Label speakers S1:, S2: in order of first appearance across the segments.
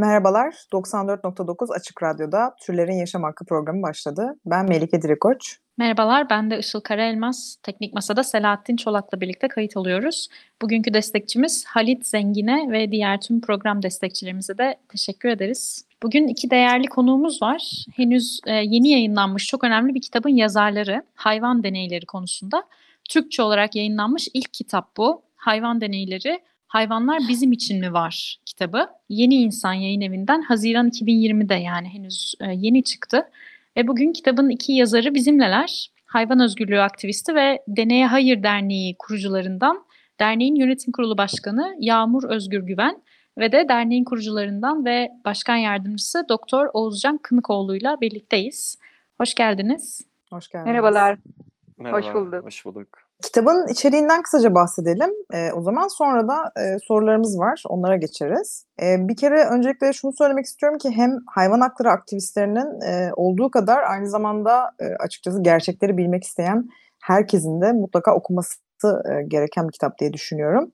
S1: Merhabalar, 94.9 Açık Radyo'da Türlerin Yaşam Hakkı programı başladı. Ben Melike Dirikoç.
S2: Merhabalar, ben de Işıl Karaelmaz. Teknik Masa'da Selahattin Çolak'la birlikte kayıt alıyoruz. Bugünkü destekçimiz Halit Zengin'e ve diğer tüm program destekçilerimize de teşekkür ederiz. Bugün iki değerli konuğumuz var. Henüz e, yeni yayınlanmış çok önemli bir kitabın yazarları hayvan deneyleri konusunda. Türkçe olarak yayınlanmış ilk kitap bu. Hayvan deneyleri Hayvanlar Bizim İçin Mi Var kitabı. Yeni İnsan Yayın Evi'nden Haziran 2020'de yani henüz e, yeni çıktı. Ve bugün kitabın iki yazarı bizimleler. Hayvan özgürlüğü aktivisti ve Deneye Hayır Derneği kurucularından derneğin yönetim kurulu başkanı Yağmur Özgür Güven ve de derneğin kurucularından ve başkan yardımcısı Doktor Oğuzcan Kınıkoğlu'yla birlikteyiz. Hoş geldiniz.
S1: Hoş geldiniz.
S3: Merhabalar.
S4: Merhaba,
S3: bulduk.
S4: Hoş bulduk.
S1: Kitabın içeriğinden kısaca bahsedelim. Ee, o zaman sonra da e, sorularımız var, onlara geçeriz. Ee, bir kere öncelikle şunu söylemek istiyorum ki hem hayvan hakları aktivistlerinin e, olduğu kadar aynı zamanda e, açıkçası gerçekleri bilmek isteyen herkesin de mutlaka okuması e, gereken bir kitap diye düşünüyorum.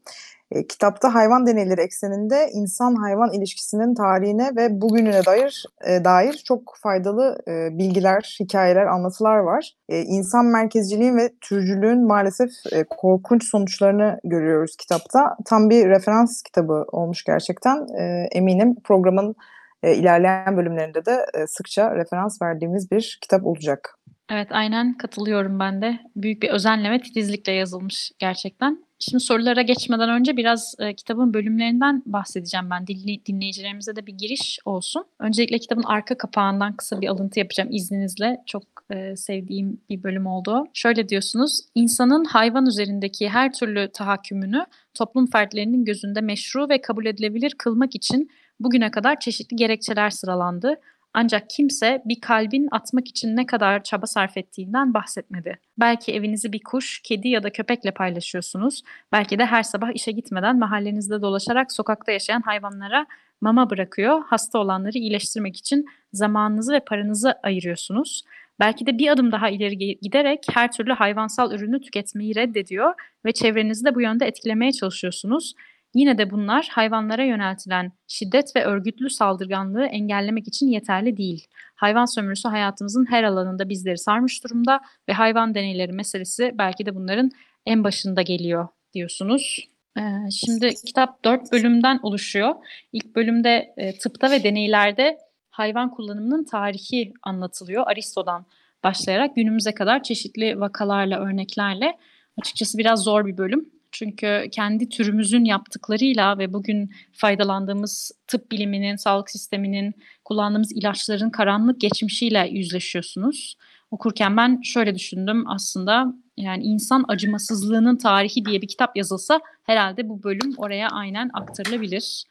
S1: E, kitapta hayvan deneyleri ekseninde insan-hayvan ilişkisinin tarihine ve bugününe dair e, dair çok faydalı e, bilgiler, hikayeler, anlatılar var. E, insan merkezciliğin ve türcülüğün maalesef e, korkunç sonuçlarını görüyoruz kitapta. Tam bir referans kitabı olmuş gerçekten. E, eminim programın e, ilerleyen bölümlerinde de e, sıkça referans verdiğimiz bir kitap olacak.
S2: Evet aynen katılıyorum ben de. Büyük bir özenle ve titizlikle yazılmış gerçekten. Şimdi sorulara geçmeden önce biraz e, kitabın bölümlerinden bahsedeceğim ben. Dinley- dinleyicilerimize de bir giriş olsun. Öncelikle kitabın arka kapağından kısa bir alıntı yapacağım izninizle. Çok e, sevdiğim bir bölüm oldu. Şöyle diyorsunuz. İnsanın hayvan üzerindeki her türlü tahakkümünü toplum fertlerinin gözünde meşru ve kabul edilebilir kılmak için bugüne kadar çeşitli gerekçeler sıralandı. Ancak kimse bir kalbin atmak için ne kadar çaba sarf ettiğinden bahsetmedi. Belki evinizi bir kuş, kedi ya da köpekle paylaşıyorsunuz. Belki de her sabah işe gitmeden mahallenizde dolaşarak sokakta yaşayan hayvanlara mama bırakıyor. Hasta olanları iyileştirmek için zamanınızı ve paranızı ayırıyorsunuz. Belki de bir adım daha ileri giderek her türlü hayvansal ürünü tüketmeyi reddediyor ve çevrenizi de bu yönde etkilemeye çalışıyorsunuz. Yine de bunlar hayvanlara yöneltilen şiddet ve örgütlü saldırganlığı engellemek için yeterli değil. Hayvan sömürüsü hayatımızın her alanında bizleri sarmış durumda ve hayvan deneyleri meselesi belki de bunların en başında geliyor diyorsunuz. Ee, şimdi kitap dört bölümden oluşuyor. İlk bölümde e, tıpta ve deneylerde hayvan kullanımının tarihi anlatılıyor. Aristo'dan başlayarak günümüze kadar çeşitli vakalarla, örneklerle. Açıkçası biraz zor bir bölüm. Çünkü kendi türümüzün yaptıklarıyla ve bugün faydalandığımız tıp biliminin, sağlık sisteminin, kullandığımız ilaçların karanlık geçmişiyle yüzleşiyorsunuz. Okurken ben şöyle düşündüm aslında yani insan acımasızlığının tarihi diye bir kitap yazılsa herhalde bu bölüm oraya aynen aktarılabilir.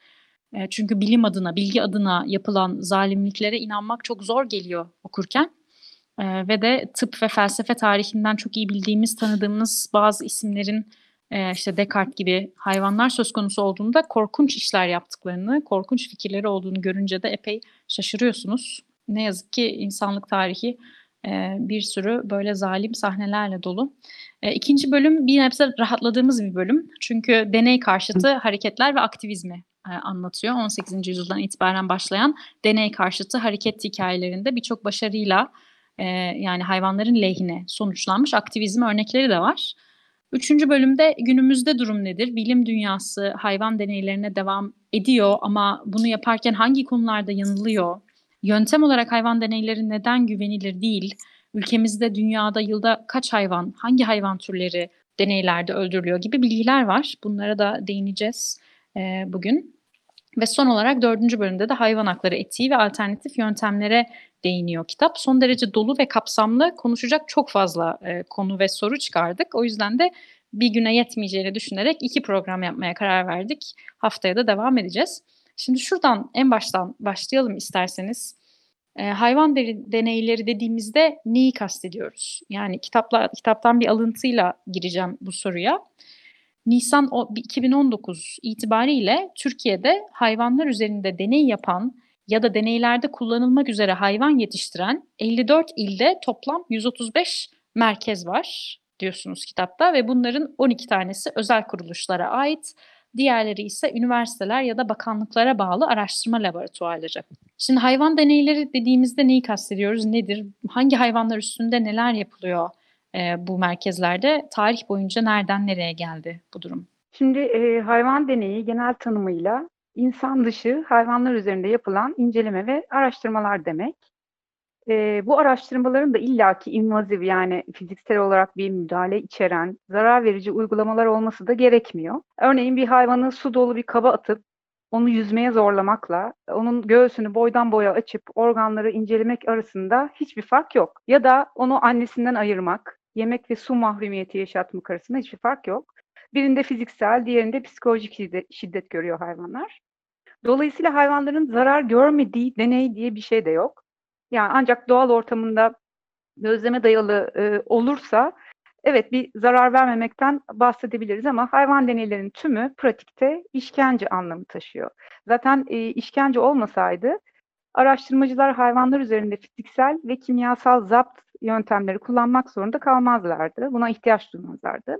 S2: E, Çünkü bilim adına, bilgi adına yapılan zalimliklere inanmak çok zor geliyor okurken. E, ve de tıp ve felsefe tarihinden çok iyi bildiğimiz, tanıdığımız bazı isimlerin e, işte Descartes gibi hayvanlar söz konusu olduğunda korkunç işler yaptıklarını, korkunç fikirleri olduğunu görünce de epey şaşırıyorsunuz. Ne yazık ki insanlık tarihi e, bir sürü böyle zalim sahnelerle dolu. E, ikinci bölüm bir nebze rahatladığımız bir bölüm. Çünkü deney karşıtı hareketler ve aktivizmi e, anlatıyor. 18. yüzyıldan itibaren başlayan deney karşıtı hareket hikayelerinde birçok başarıyla e, yani hayvanların lehine sonuçlanmış aktivizm örnekleri de var. Üçüncü bölümde günümüzde durum nedir? Bilim dünyası hayvan deneylerine devam ediyor ama bunu yaparken hangi konularda yanılıyor? Yöntem olarak hayvan deneyleri neden güvenilir değil? Ülkemizde, dünyada yılda kaç hayvan, hangi hayvan türleri deneylerde öldürülüyor gibi bilgiler var. Bunlara da değineceğiz e, bugün. Ve son olarak dördüncü bölümde de hayvan hakları etiği ve alternatif yöntemlere değiniyor kitap. Son derece dolu ve kapsamlı konuşacak çok fazla e, konu ve soru çıkardık. O yüzden de bir güne yetmeyeceğini düşünerek iki program yapmaya karar verdik. Haftaya da devam edeceğiz. Şimdi şuradan en baştan başlayalım isterseniz. E, hayvan deri- deneyleri dediğimizde neyi kastediyoruz? Yani kitapla, kitaptan bir alıntıyla gireceğim bu soruya. Nisan o- 2019 itibariyle Türkiye'de hayvanlar üzerinde deney yapan ya da deneylerde kullanılmak üzere hayvan yetiştiren 54 ilde toplam 135 merkez var diyorsunuz kitapta ve bunların 12 tanesi özel kuruluşlara ait. Diğerleri ise üniversiteler ya da bakanlıklara bağlı araştırma laboratuvarları. Şimdi hayvan deneyleri dediğimizde neyi kastediyoruz? Nedir? Hangi hayvanlar üstünde neler yapılıyor e, bu merkezlerde? Tarih boyunca nereden nereye geldi bu durum?
S3: Şimdi e, hayvan deneyi genel tanımıyla insan dışı hayvanlar üzerinde yapılan inceleme ve araştırmalar demek. E, bu araştırmaların da illaki invaziv yani fiziksel olarak bir müdahale içeren zarar verici uygulamalar olması da gerekmiyor. Örneğin bir hayvanı su dolu bir kaba atıp onu yüzmeye zorlamakla onun göğsünü boydan boya açıp organları incelemek arasında hiçbir fark yok. Ya da onu annesinden ayırmak, yemek ve su mahrumiyeti yaşatmak arasında hiçbir fark yok. Birinde fiziksel, diğerinde psikolojik şiddet, şiddet görüyor hayvanlar. Dolayısıyla hayvanların zarar görmediği deney diye bir şey de yok. Yani ancak doğal ortamında gözleme dayalı e, olursa evet bir zarar vermemekten bahsedebiliriz ama hayvan deneylerinin tümü pratikte işkence anlamı taşıyor. Zaten e, işkence olmasaydı araştırmacılar hayvanlar üzerinde fiziksel ve kimyasal zapt yöntemleri kullanmak zorunda kalmazlardı. Buna ihtiyaç duymazlardı.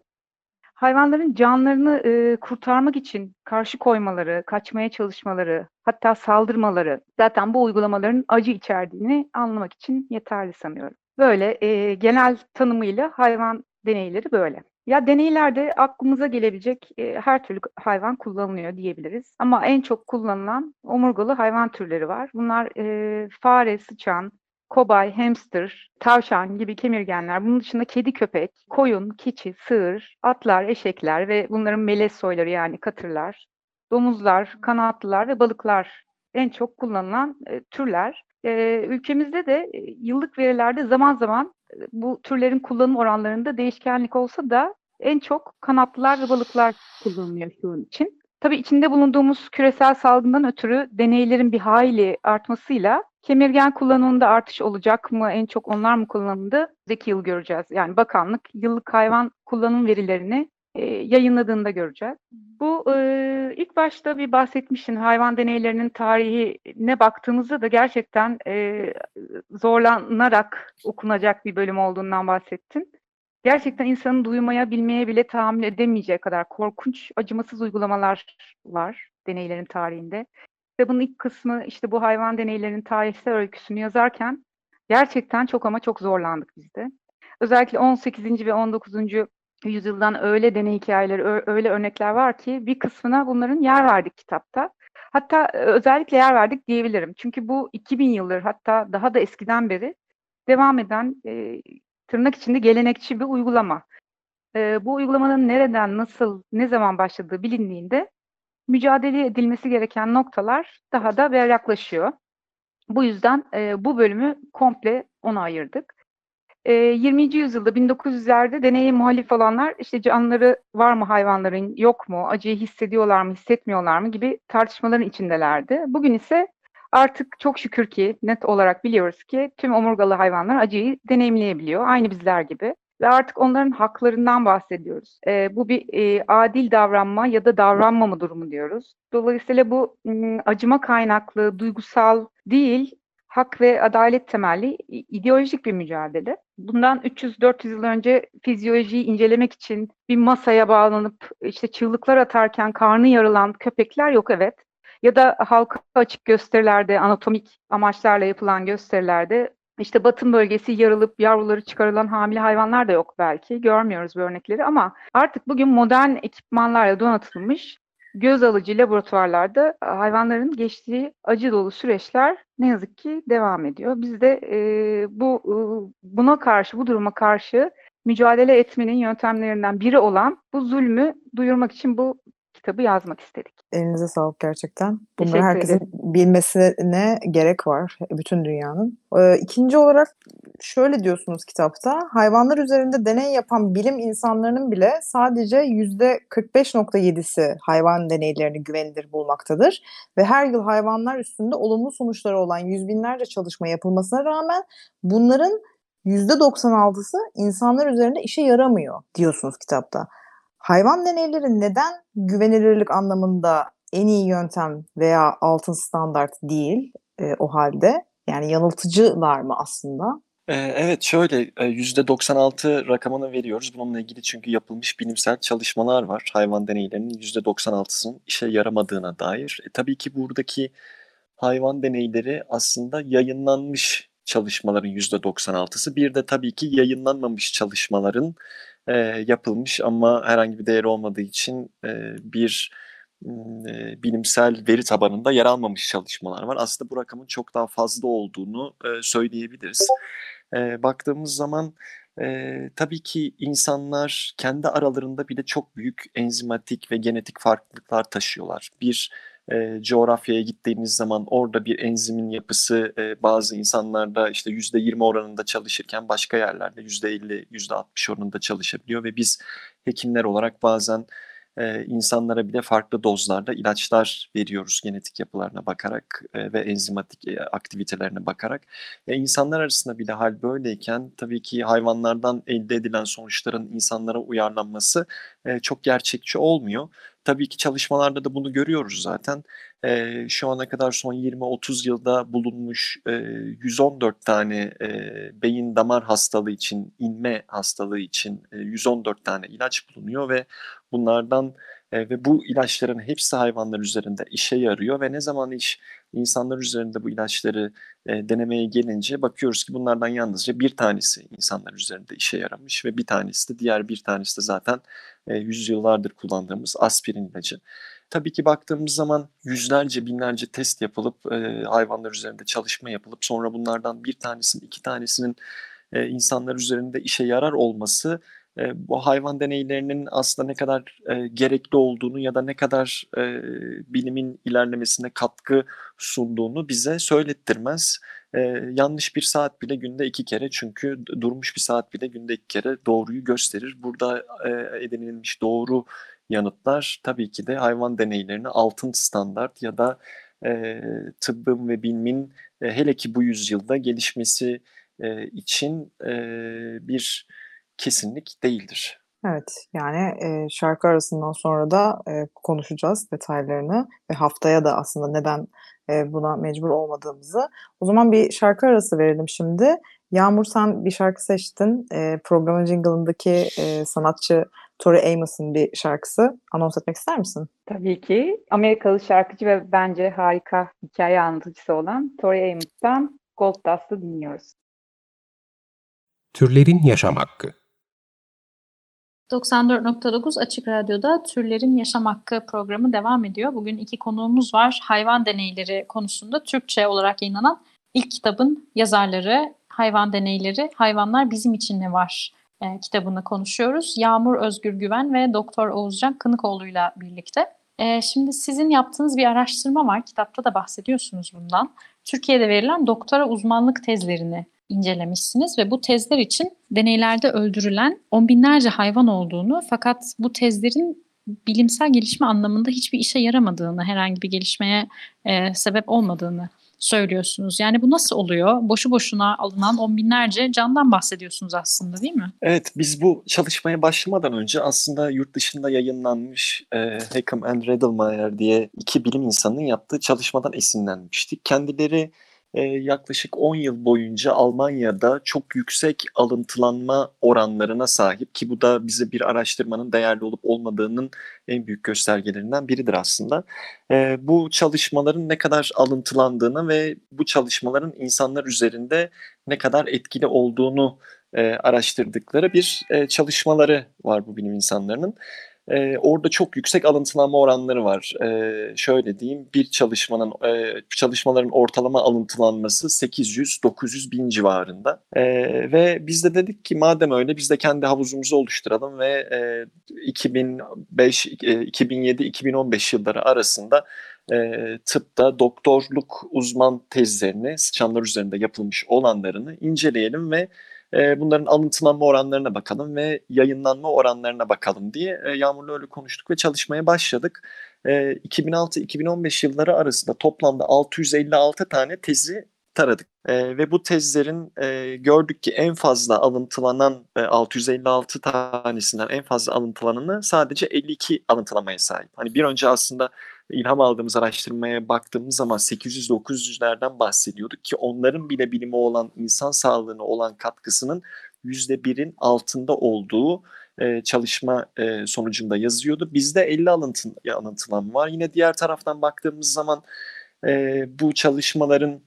S3: Hayvanların canlarını e, kurtarmak için karşı koymaları, kaçmaya çalışmaları, hatta saldırmaları zaten bu uygulamaların acı içerdiğini anlamak için yeterli sanıyorum. Böyle e, genel tanımıyla hayvan deneyleri böyle. Ya deneylerde aklımıza gelebilecek e, her türlü hayvan kullanılıyor diyebiliriz. Ama en çok kullanılan omurgalı hayvan türleri var. Bunlar e, fare, sıçan, kobay, hamster, tavşan gibi kemirgenler. Bunun dışında kedi, köpek, koyun, keçi, sığır, atlar, eşekler ve bunların melez soyları yani katırlar, domuzlar, kanatlılar ve balıklar en çok kullanılan e, türler. E, ülkemizde de e, yıllık verilerde zaman zaman e, bu türlerin kullanım oranlarında değişkenlik olsa da en çok kanatlılar ve balıklar kullanılıyor şu an için. Tabii içinde bulunduğumuz küresel salgından ötürü deneylerin bir hayli artmasıyla kemirgen kullanımında artış olacak mı? En çok onlar mı kullanıldı? Zeki yıl göreceğiz. Yani bakanlık yıllık hayvan kullanım verilerini e, yayınladığında göreceğiz. Bu e, ilk başta bir bahsetmiştin hayvan deneylerinin tarihine baktığımızda da gerçekten e, zorlanarak okunacak bir bölüm olduğundan bahsettin. Gerçekten insanın duymaya, bilmeye bile tahammül edemeyeceği kadar korkunç, acımasız uygulamalar var deneylerin tarihinde. Kitabın ilk kısmı işte bu hayvan deneylerinin tarihsel öyküsünü yazarken gerçekten çok ama çok zorlandık biz de. Özellikle 18. ve 19. yüzyıldan öyle deney hikayeleri, öyle örnekler var ki bir kısmına bunların yer verdik kitapta. Hatta özellikle yer verdik diyebilirim. Çünkü bu 2000 yıldır hatta daha da eskiden beri devam eden e, tırnak içinde gelenekçi bir uygulama. E, bu uygulamanın nereden, nasıl, ne zaman başladığı bilindiğinde mücadele edilmesi gereken noktalar daha da yaklaşıyor. Bu yüzden e, bu bölümü komple ona ayırdık. E, 20. yüzyılda 1900'lerde deneye muhalif olanlar işte canları var mı hayvanların yok mu, acıyı hissediyorlar mı, hissetmiyorlar mı gibi tartışmaların içindelerdi. Bugün ise artık çok şükür ki net olarak biliyoruz ki tüm omurgalı hayvanlar acıyı deneyimleyebiliyor. Aynı bizler gibi ve artık onların haklarından bahsediyoruz. E, bu bir e, adil davranma ya da davranmama durumu diyoruz. Dolayısıyla bu m, acıma kaynaklı, duygusal değil, hak ve adalet temelli ideolojik bir mücadele. Bundan 300-400 yıl önce fizyolojiyi incelemek için bir masaya bağlanıp işte çığlıklar atarken karnı yarılan köpekler yok evet. Ya da halka açık gösterilerde, anatomik amaçlarla yapılan gösterilerde işte batın bölgesi yarılıp yavruları çıkarılan hamile hayvanlar da yok belki. Görmüyoruz bu örnekleri ama artık bugün modern ekipmanlarla donatılmış göz alıcı laboratuvarlarda hayvanların geçtiği acı dolu süreçler ne yazık ki devam ediyor. Biz de e, bu e, buna karşı, bu duruma karşı mücadele etmenin yöntemlerinden biri olan bu zulmü duyurmak için bu kitabı yazmak istedik.
S1: Elinize sağlık gerçekten. Bunları herkesin
S3: ederim.
S1: bilmesine gerek var bütün dünyanın. Ee, ikinci olarak şöyle diyorsunuz kitapta, hayvanlar üzerinde deney yapan bilim insanlarının bile sadece %45.7'si hayvan deneylerini güvenilir bulmaktadır ve her yıl hayvanlar üstünde olumlu sonuçları olan yüz binlerce çalışma yapılmasına rağmen bunların %96'sı insanlar üzerinde işe yaramıyor diyorsunuz kitapta. Hayvan deneyleri neden güvenilirlik anlamında en iyi yöntem veya altın standart değil e, o halde? Yani yanıltıcılar mı aslında?
S4: Ee, evet şöyle %96 rakamını veriyoruz. Bununla ilgili çünkü yapılmış bilimsel çalışmalar var. Hayvan deneylerinin %96'sının işe yaramadığına dair. E, tabii ki buradaki hayvan deneyleri aslında yayınlanmış çalışmaların %96'sı. Bir de tabii ki yayınlanmamış çalışmaların e, yapılmış ama herhangi bir değeri olmadığı için e, bir e, bilimsel veri tabanında yer almamış çalışmalar var. Aslında bu rakamın çok daha fazla olduğunu e, söyleyebiliriz. E, baktığımız zaman e, tabii ki insanlar kendi aralarında bile çok büyük enzimatik ve genetik farklılıklar taşıyorlar. Bir e, coğrafyaya gittiğiniz zaman orada bir enzimin yapısı e, bazı insanlarda işte yüzde 20 oranında çalışırken başka yerlerde yüzde 50, yüzde 60 oranında çalışabiliyor ve biz hekimler olarak bazen e, insanlara bile farklı dozlarda ilaçlar veriyoruz genetik yapılarına bakarak e, ve enzimatik e, aktivitelerine bakarak. E, insanlar arasında bile hal böyleyken tabii ki hayvanlardan elde edilen sonuçların insanlara uyarlanması e, çok gerçekçi olmuyor. Tabii ki çalışmalarda da bunu görüyoruz zaten. E, şu ana kadar son 20-30 yılda bulunmuş e, 114 tane e, beyin damar hastalığı için, inme hastalığı için e, 114 tane ilaç bulunuyor ve bunlardan e, ve bu ilaçların hepsi hayvanlar üzerinde işe yarıyor ve ne zaman iş insanlar üzerinde bu ilaçları e, denemeye gelince bakıyoruz ki bunlardan yalnızca bir tanesi insanlar üzerinde işe yaramış ve bir tanesi de diğer bir tanesi de zaten e, yüzyıllardır kullandığımız aspirin ilacı. Tabii ki baktığımız zaman yüzlerce binlerce test yapılıp e, hayvanlar üzerinde çalışma yapılıp sonra bunlardan bir tanesinin iki tanesinin e, insanlar üzerinde işe yarar olması e, bu hayvan deneylerinin aslında ne kadar e, gerekli olduğunu ya da ne kadar e, bilimin ilerlemesine katkı sunduğunu bize söylettirmez. E, yanlış bir saat bile günde iki kere çünkü durmuş bir saat bile günde iki kere doğruyu gösterir. Burada e, edinilmiş doğru yanıtlar tabii ki de hayvan deneylerini altın standart ya da e, tıbbın ve bilimin e, hele ki bu yüzyılda gelişmesi e, için e, bir kesinlik değildir.
S1: Evet, yani e, şarkı arasından sonra da e, konuşacağız detaylarını ve haftaya da aslında neden e, buna mecbur olmadığımızı. O zaman bir şarkı arası verelim şimdi. Yağmur sen bir şarkı seçtin. E, programın jingle'ındaki e, sanatçı Tori Amos'un bir şarkısı. Anons etmek ister misin?
S3: Tabii ki. Amerikalı şarkıcı ve bence harika hikaye anlatıcısı olan Tori Amos'tan Gold Dust'ı dinliyoruz.
S5: Türlerin Yaşam Hakkı
S2: 94.9 Açık Radyo'da Türlerin Yaşam Hakkı programı devam ediyor. Bugün iki konuğumuz var. Hayvan deneyleri konusunda Türkçe olarak yayınlanan ilk kitabın yazarları, hayvan deneyleri, hayvanlar bizim için ne var e, kitabını konuşuyoruz. Yağmur Özgür Güven ve Doktor Oğuzcan Kınıkoğlu'yla birlikte. E, şimdi sizin yaptığınız bir araştırma var. Kitapta da bahsediyorsunuz bundan. Türkiye'de verilen doktora uzmanlık tezlerini incelemişsiniz ve bu tezler için deneylerde öldürülen on binlerce hayvan olduğunu fakat bu tezlerin bilimsel gelişme anlamında hiçbir işe yaramadığını, herhangi bir gelişmeye e, sebep olmadığını söylüyorsunuz. Yani bu nasıl oluyor? Boşu boşuna alınan on binlerce candan bahsediyorsunuz aslında değil mi?
S4: Evet, biz bu çalışmaya başlamadan önce aslında yurt dışında yayınlanmış e, Hackham and Riddlemeyer diye iki bilim insanının yaptığı çalışmadan esinlenmiştik. Kendileri e, yaklaşık 10 yıl boyunca Almanya'da çok yüksek alıntılanma oranlarına sahip ki bu da bize bir araştırmanın değerli olup olmadığının en büyük göstergelerinden biridir aslında. E, bu çalışmaların ne kadar alıntılandığını ve bu çalışmaların insanlar üzerinde ne kadar etkili olduğunu e, araştırdıkları bir e, çalışmaları var bu bilim insanlarının. E, orada çok yüksek alıntılanma oranları var. E, şöyle diyeyim, bir çalışmanın e, çalışmaların ortalama alıntılanması 800-900 bin civarında. E, ve biz de dedik ki madem öyle biz de kendi havuzumuzu oluşturalım ve e, 2005, e, 2007-2015 yılları arasında e, tıpta doktorluk uzman tezlerini, sıçanlar üzerinde yapılmış olanlarını inceleyelim ve e, bunların alıntılanma oranlarına bakalım ve yayınlanma oranlarına bakalım diye e, Yağmur'la öyle konuştuk ve çalışmaya başladık. E, 2006-2015 yılları arasında toplamda 656 tane tezi taradık. E, ve bu tezlerin e, gördük ki en fazla alıntılanan e, 656 tanesinden en fazla alıntılananı sadece 52 alıntılamaya sahip. Hani bir önce aslında ilham aldığımız araştırmaya baktığımız zaman 800-900'lerden bahsediyorduk ki onların bile bilime olan insan sağlığına olan katkısının %1'in altında olduğu e, çalışma e, sonucunda yazıyordu. Bizde 50 alıntı, alıntılan var. Yine diğer taraftan baktığımız zaman e, bu çalışmaların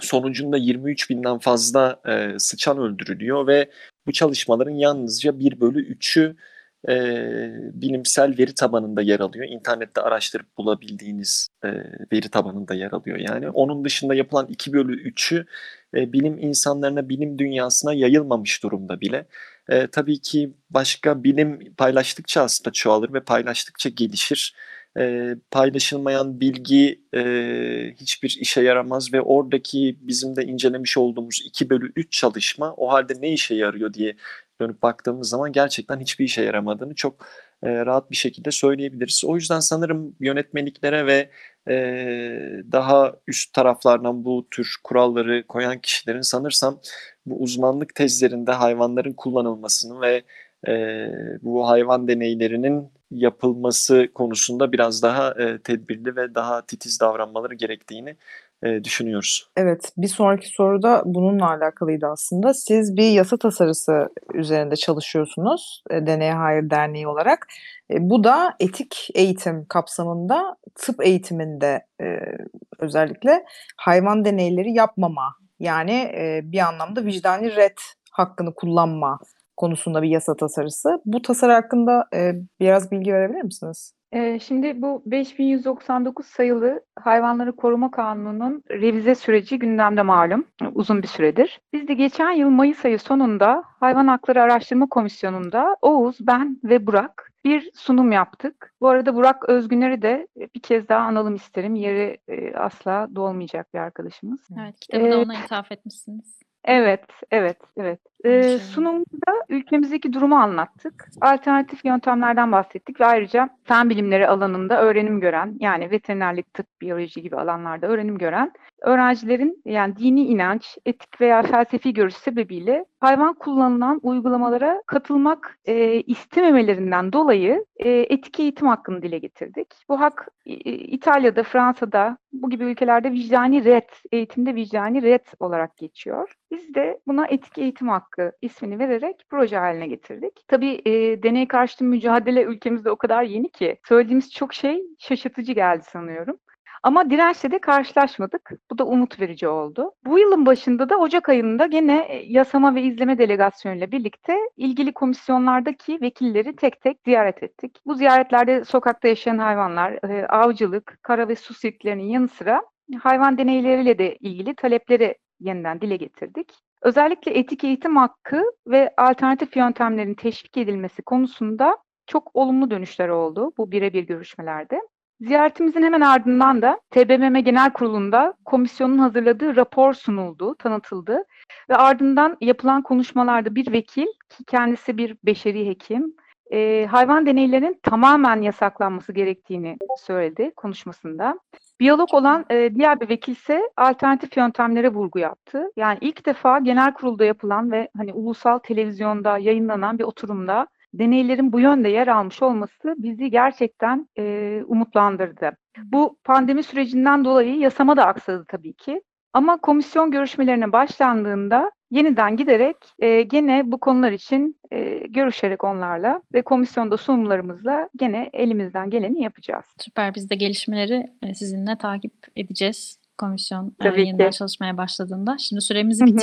S4: sonucunda 23 binden fazla e, sıçan öldürülüyor ve bu çalışmaların yalnızca 1 bölü 3'ü e, bilimsel veri tabanında yer alıyor. İnternette araştırıp bulabildiğiniz e, veri tabanında yer alıyor. Yani onun dışında yapılan 2 bölü 3'ü e, bilim insanlarına, bilim dünyasına yayılmamış durumda bile. E, tabii ki başka bilim paylaştıkça aslında çoğalır ve paylaştıkça gelişir. E, paylaşılmayan bilgi e, hiçbir işe yaramaz ve oradaki bizim de incelemiş olduğumuz 2 bölü 3 çalışma o halde ne işe yarıyor diye dönüp baktığımız zaman gerçekten hiçbir işe yaramadığını çok e, rahat bir şekilde söyleyebiliriz. O yüzden sanırım yönetmeliklere ve e, daha üst taraflardan bu tür kuralları koyan kişilerin sanırsam bu uzmanlık tezlerinde hayvanların kullanılmasını ve e, bu hayvan deneylerinin yapılması konusunda biraz daha e, tedbirli ve daha titiz davranmaları gerektiğini e, düşünüyoruz.
S1: Evet, bir sonraki soru da bununla alakalıydı aslında. Siz bir yasa tasarısı üzerinde çalışıyorsunuz e, Deneye Hayır Derneği olarak. E, bu da etik eğitim kapsamında tıp eğitiminde e, özellikle hayvan deneyleri yapmama yani e, bir anlamda vicdani ret hakkını kullanma konusunda bir yasa tasarısı. Bu tasarı hakkında e, biraz bilgi verebilir misiniz?
S3: Ee, şimdi bu 5199 sayılı Hayvanları Koruma Kanunu'nun revize süreci gündemde malum uzun bir süredir. Biz de geçen yıl Mayıs ayı sonunda Hayvan Hakları Araştırma Komisyonu'nda Oğuz, ben ve Burak bir sunum yaptık. Bu arada Burak Özgüner'i de bir kez daha analım isterim. Yeri e, asla dolmayacak bir arkadaşımız.
S2: Evet, kitabı da
S3: Ee,
S2: ona ithaf etmişsiniz.
S3: Evet, evet, evet.
S2: Anlaşıldı.
S3: sunumda ülkemizdeki durumu anlattık. Alternatif yöntemlerden bahsettik ve ayrıca fen bilimleri alanında öğrenim gören, yani veterinerlik, tıp, biyoloji gibi alanlarda öğrenim gören öğrencilerin yani dini inanç, etik veya felsefi görüş sebebiyle hayvan kullanılan uygulamalara katılmak e, istememelerinden dolayı e, etik eğitim hakkını dile getirdik. Bu hak e, İtalya'da, Fransa'da bu gibi ülkelerde vicdani ret, eğitimde vicdani ret olarak geçiyor. Biz de buna etik eğitim hakkı ismini vererek proje haline getirdik. Tabii e, deney karşıtı mücadele ülkemizde o kadar yeni ki söylediğimiz çok şey şaşırtıcı geldi sanıyorum. Ama dirençle de karşılaşmadık. Bu da umut verici oldu. Bu yılın başında da Ocak ayında gene e, yasama ve izleme delegasyonuyla birlikte ilgili komisyonlardaki vekilleri tek tek ziyaret ettik. Bu ziyaretlerde sokakta yaşayan hayvanlar, e, avcılık, kara ve su sirklerinin yanı sıra hayvan deneyleriyle de ilgili talepleri yeniden dile getirdik. Özellikle etik eğitim hakkı ve alternatif yöntemlerin teşvik edilmesi konusunda çok olumlu dönüşler oldu bu birebir görüşmelerde. Ziyaretimizin hemen ardından da TBMM Genel Kurulu'nda komisyonun hazırladığı rapor sunuldu, tanıtıldı ve ardından yapılan konuşmalarda bir vekil ki kendisi bir beşeri hekim e, hayvan deneylerinin tamamen yasaklanması gerektiğini söyledi konuşmasında. Biyolog olan e, diğer bir vekil ise alternatif yöntemlere vurgu yaptı. Yani ilk defa genel kurulda yapılan ve hani ulusal televizyonda yayınlanan bir oturumda deneylerin bu yönde yer almış olması bizi gerçekten e, umutlandırdı. Bu pandemi sürecinden dolayı yasama da aksadı tabii ki. Ama komisyon görüşmelerine başlandığında yeniden giderek e, gene bu konular için e, görüşerek onlarla ve komisyonda sunumlarımızla gene elimizden geleni yapacağız.
S2: Süper. Biz de gelişmeleri e, sizinle takip edeceğiz. Komisyon e,
S3: Tabii
S2: yeniden
S3: ki.
S2: çalışmaya başladığında. Şimdi süremizi
S3: Hı hı.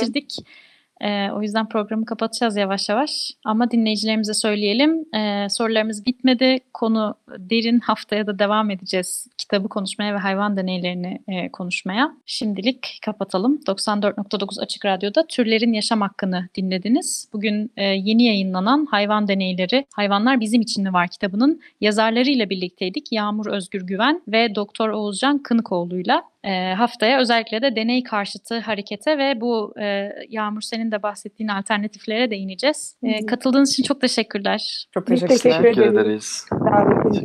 S2: Ee, o yüzden programı kapatacağız yavaş yavaş. Ama dinleyicilerimize söyleyelim. Ee, sorularımız bitmedi. Konu derin. Haftaya da devam edeceğiz. Kitabı konuşmaya ve hayvan deneylerini e, konuşmaya. Şimdilik kapatalım. 94.9 Açık Radyo'da Türlerin Yaşam Hakkını dinlediniz. Bugün e, yeni yayınlanan Hayvan Deneyleri, Hayvanlar Bizim İçin mi Var kitabının yazarlarıyla birlikteydik. Yağmur Özgür Güven ve Doktor Oğuzcan Kınıkoğlu'yla. E, haftaya özellikle de deney karşıtı harekete ve bu e, Yağmur senin de bahsettiğin alternatiflere değineceğiz. E, katıldığınız için çok teşekkürler.
S1: Çok teşekkürler.
S3: teşekkür
S4: Teşekkür
S3: ederiz.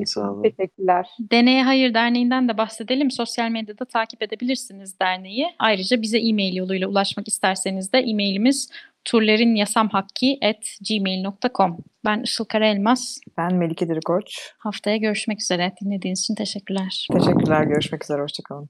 S4: sağ olun.
S3: teşekkürler.
S2: Deneye Hayır Derneği'nden de bahsedelim. Sosyal medyada takip edebilirsiniz derneği. Ayrıca bize e-mail yoluyla ulaşmak isterseniz de e-mailimiz turlerinyasamhakki.gmail.com Ben Işıl Karaelmaz.
S1: Ben Melike Dirikoç.
S2: Haftaya görüşmek üzere. Dinlediğiniz için teşekkürler.
S1: Teşekkürler. Görüşmek üzere. Hoşçakalın.